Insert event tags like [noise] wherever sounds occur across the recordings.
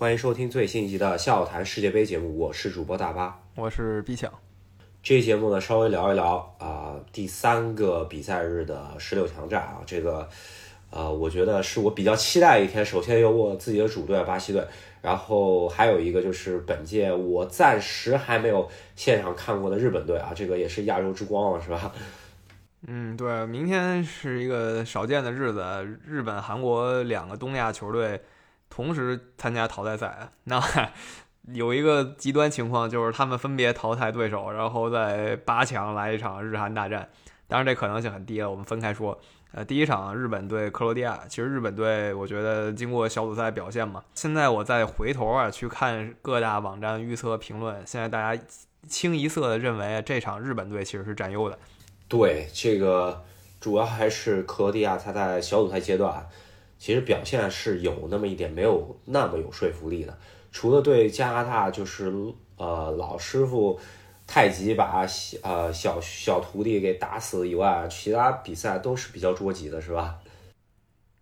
欢迎收听最新一集的《笑谈世界杯》节目，我是主播大巴，我是 B 强。这期节目呢，稍微聊一聊啊、第三个比赛日的十六强战啊，这个呃，我觉得是我比较期待一天。首先有我自己的主队巴西队，然后还有一个就是本届我暂时还没有现场看过的日本队啊，这个也是亚洲之光了，是吧？[laughs] 嗯，对，明天是一个少见的日子，日本、韩国两个东亚球队同时参加淘汰赛。[laughs] 那 [laughs] 有一个极端情况，就是他们分别淘汰对手，然后在八强来一场日韩大战。当然，这可能性很低了，我们分开说。呃，第一场日本对克罗地亚，其实日本队我觉得经过小组赛表现嘛，现在我再回头啊去看各大网站预测评论，现在大家清一色的认为这场日本队其实是占优的。对，这个主要还是克罗地亚，他在小组赛阶段其实表现是有那么一点没有那么有说服力的。除了对加拿大，就是呃老师傅太极把小呃小小徒弟给打死以外，其他比赛都是比较捉急的，是吧？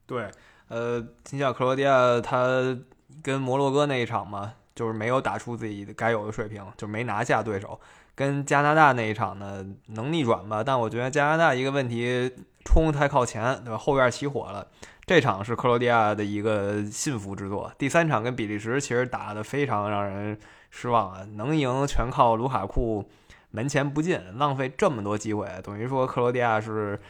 对，呃，你像克罗地亚，他跟摩洛哥那一场嘛，就是没有打出自己该有的水平，就没拿下对手。跟加拿大那一场呢，能逆转吧？但我觉得加拿大一个问题，冲太靠前，对吧？后院起火了。这场是克罗地亚的一个幸福之作。第三场跟比利时其实打得非常让人失望啊，能赢全靠卢卡库门前不进，浪费这么多机会，等于说克罗地亚是。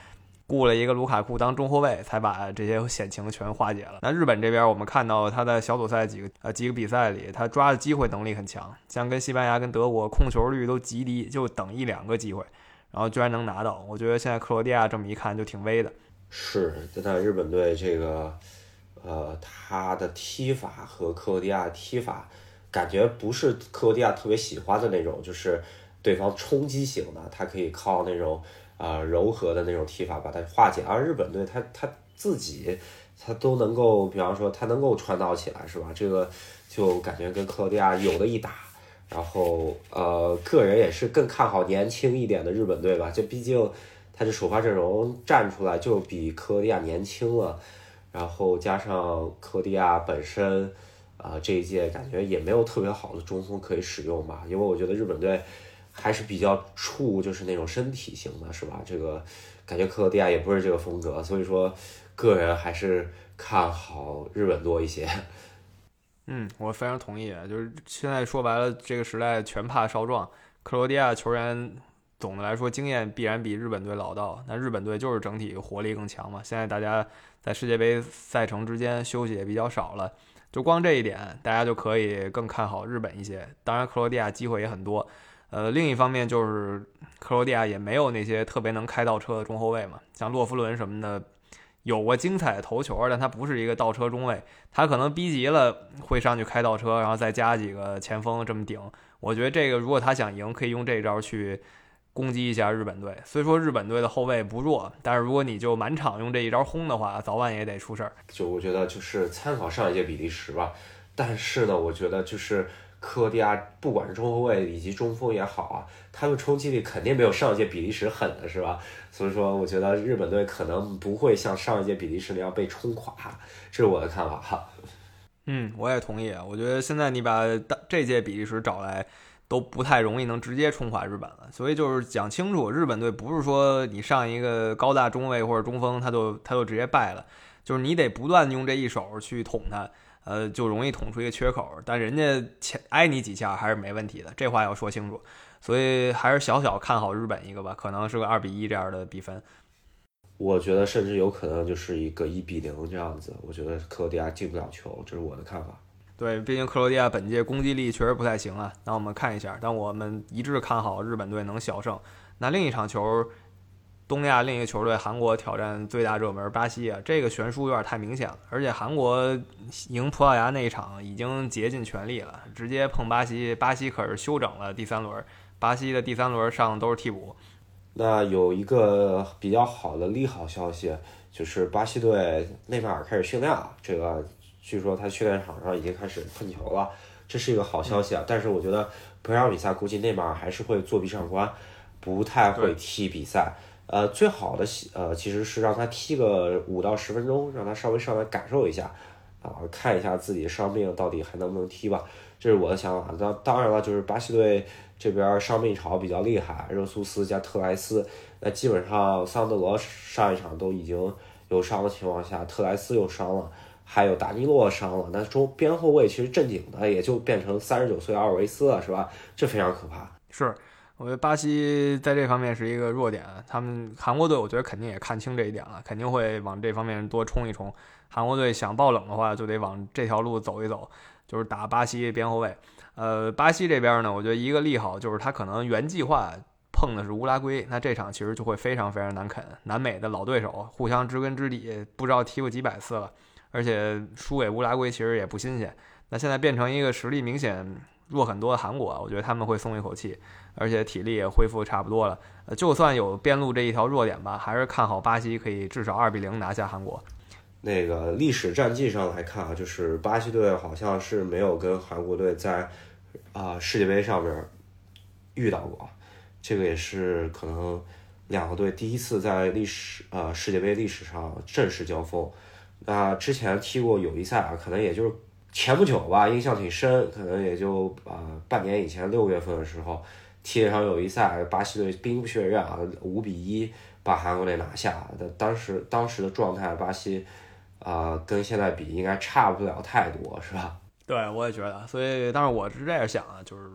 雇了一个卢卡库当中后卫，才把这些险情全化解了。那日本这边，我们看到他在小组赛几个呃几个比赛里，他抓的机会能力很强，像跟西班牙、跟德国控球率都极低，就等一两个机会，然后居然能拿到。我觉得现在克罗地亚这么一看就挺威的。是，但日本队这个呃他的踢法和克罗地亚踢法，感觉不是克罗地亚特别喜欢的那种，就是对方冲击型的，他可以靠那种。啊，柔和的那种踢法把它化解，而日本队他他自己他都能够，比方说他能够传导起来，是吧？这个就感觉跟克罗地亚有的一打。然后呃，个人也是更看好年轻一点的日本队吧，就毕竟他这首发阵容站出来就比克罗地亚年轻了，然后加上克罗地亚本身啊这一届感觉也没有特别好的中锋可以使用吧，因为我觉得日本队。还是比较怵，就是那种身体型的，是吧？这个感觉克罗地亚也不是这个风格，所以说个人还是看好日本多一些。嗯，我非常同意。就是现在说白了，这个时代全怕少壮。克罗地亚球员总的来说经验必然比日本队老道，那日本队就是整体活力更强嘛。现在大家在世界杯赛程之间休息也比较少了，就光这一点，大家就可以更看好日本一些。当然，克罗地亚机会也很多。呃，另一方面就是克罗地亚也没有那些特别能开倒车的中后卫嘛，像洛夫伦什么的，有过精彩的头球，但他不是一个倒车中卫，他可能逼急了会上去开倒车，然后再加几个前锋这么顶。我觉得这个如果他想赢，可以用这招去攻击一下日本队。虽说日本队的后卫不弱，但是如果你就满场用这一招轰的话，早晚也得出事儿。就我觉得就是参考上一届比利时吧，但是呢，我觉得就是。克罗地亚不管是中后卫以及中锋也好啊，他们冲击力肯定没有上一届比利时狠的是吧？所以说，我觉得日本队可能不会像上一届比利时那样被冲垮，这是我的看法哈。嗯，我也同意。我觉得现在你把这届比利时找来，都不太容易能直接冲垮日本了。所以就是讲清楚，日本队不是说你上一个高大中卫或者中锋，他就他就直接败了，就是你得不断用这一手去捅他。呃，就容易捅出一个缺口，但人家前挨你几下还是没问题的，这话要说清楚。所以还是小小看好日本一个吧，可能是个二比一这样的比分。我觉得甚至有可能就是一个一比零这样子。我觉得克罗地亚进不了球，这是我的看法。对，毕竟克罗地亚本届攻击力确实不太行啊。那我们看一下，但我们一致看好日本队能小胜。那另一场球。东亚另一个球队韩国挑战最大热门巴西啊，这个悬殊有点太明显了。而且韩国赢葡萄牙那一场已经竭尽全力了，直接碰巴西，巴西可是休整了第三轮，巴西的第三轮上都是替补。那有一个比较好的利好消息，就是巴西队内马尔开始训练了，这个据说他训练场上已经开始碰球了，这是一个好消息啊。但是我觉得本场比赛估计内马尔还是会作壁上观，不太会踢比赛。呃，最好的呃其实是让他踢个五到十分钟，让他稍微上来感受一下，啊，看一下自己伤病到底还能不能踢吧，这是我的想法。当当然了，就是巴西队这边伤病潮比较厉害，热苏斯加特莱斯，那基本上桑德罗上一场都已经有伤的情况下，特莱斯又伤了，还有达尼洛伤了，那中边后卫其实正经的也就变成三十九岁阿尔维斯了，是吧？这非常可怕。是。我觉得巴西在这方面是一个弱点，他们韩国队我觉得肯定也看清这一点了，肯定会往这方面多冲一冲。韩国队想爆冷的话，就得往这条路走一走，就是打巴西边后卫。呃，巴西这边呢，我觉得一个利好就是他可能原计划碰的是乌拉圭，那这场其实就会非常非常难啃。南美的老对手，互相知根知底，不知道踢过几百次了，而且输给乌拉圭其实也不新鲜。那现在变成一个实力明显弱很多的韩国，我觉得他们会松一口气。而且体力也恢复差不多了，呃，就算有边路这一条弱点吧，还是看好巴西可以至少二比零拿下韩国。那个历史战绩上来看啊，就是巴西队好像是没有跟韩国队在啊世界杯上面遇到过，这个也是可能两个队第一次在历史呃世界杯历史上正式交锋。啊之前踢过友谊赛啊，可能也就是前不久吧，印象挺深，可能也就啊半年以前六月份的时候。踢了场友谊赛，巴西队兵不血刃啊，五比一把韩国队拿下。的当时当时的状态，巴西啊跟现在比应该差不了太多，是吧？[laughs] 对，我也觉得。所以，但是我是这样想啊，就是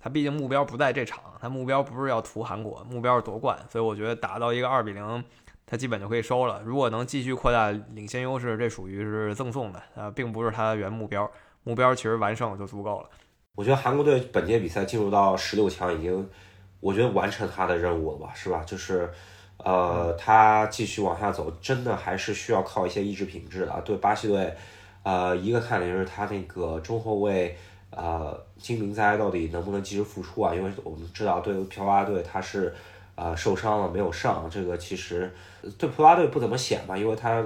他毕竟目标不在这场，他目标不是要屠韩国，目标是夺冠。所以我觉得打到一个二比零，他基本就可以收了。如果能继续扩大领先优势，这属于是赠送的啊，并不是他原目标。目标其实完胜就足够了。我觉得韩国队本届比赛进入到十六强已经，我觉得完成他的任务了吧，是吧？就是，呃，他继续往下走，真的还是需要靠一些意志品质的。对巴西队，呃，一个看点就是他那个中后卫，呃，金明哉到底能不能及时复出啊？因为我们知道对葡萄牙队他是，呃，受伤了没有上，这个其实对葡萄牙队不怎么显吧，因为他。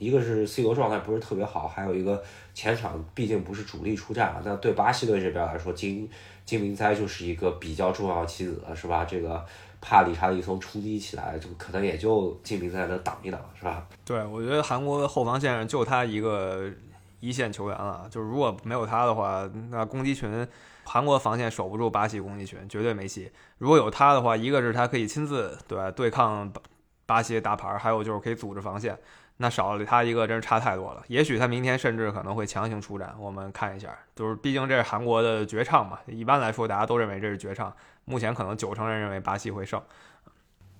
一个是 C 罗状态不是特别好，还有一个前场毕竟不是主力出战，那对巴西队这边来说，金金明哉就是一个比较重要的棋子，是吧？这个怕理查利松冲击起来，就可能也就金明哉能挡一挡，是吧？对，我觉得韩国的后防线上就他一个一线球员了，就是如果没有他的话，那攻击群韩国防线守不住巴西攻击群，绝对没戏。如果有他的话，一个是他可以亲自对对抗巴西大牌，还有就是可以组织防线。那少了他一个，真是差太多了。也许他明天甚至可能会强行出战，我们看一下。就是毕竟这是韩国的绝唱嘛，一般来说大家都认为这是绝唱。目前可能九成人认为巴西会胜。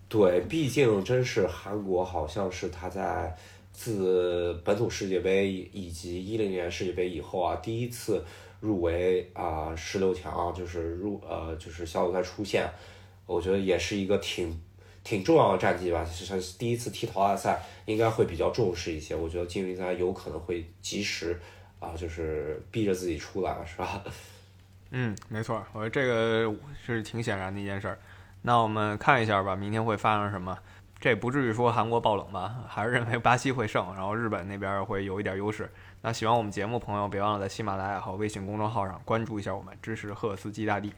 对，毕竟真是韩国，好像是他在自本土世界杯以及一零年世界杯以后啊，第一次入围啊十六强，就是入呃就是小组赛出线。我觉得也是一个挺。挺重要的战绩吧，其实第一次踢淘汰赛，应该会比较重视一些。我觉得金明哉有可能会及时啊，就是逼着自己出来了，是吧？[laughs] 嗯，没错，我觉得这个是挺显然的一件事儿。那我们看一下吧，明天会发生什么？这不至于说韩国爆冷吧？还是认为巴西会胜，然后日本那边会有一点优势。那喜欢我们节目朋友，别忘了在喜马拉雅和微信公众号上关注一下我们，支持赫斯基大帝。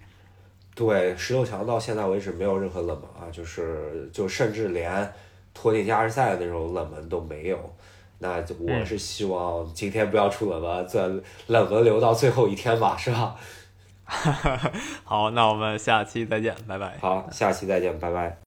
对，十六强到现在为止没有任何冷门啊，就是就甚至连托尼加时赛的那种冷门都没有。那我是希望今天不要出冷门，这冷门留到最后一天吧，是吧？[laughs] 好，那我们下期再见，拜拜。好，下期再见，拜拜。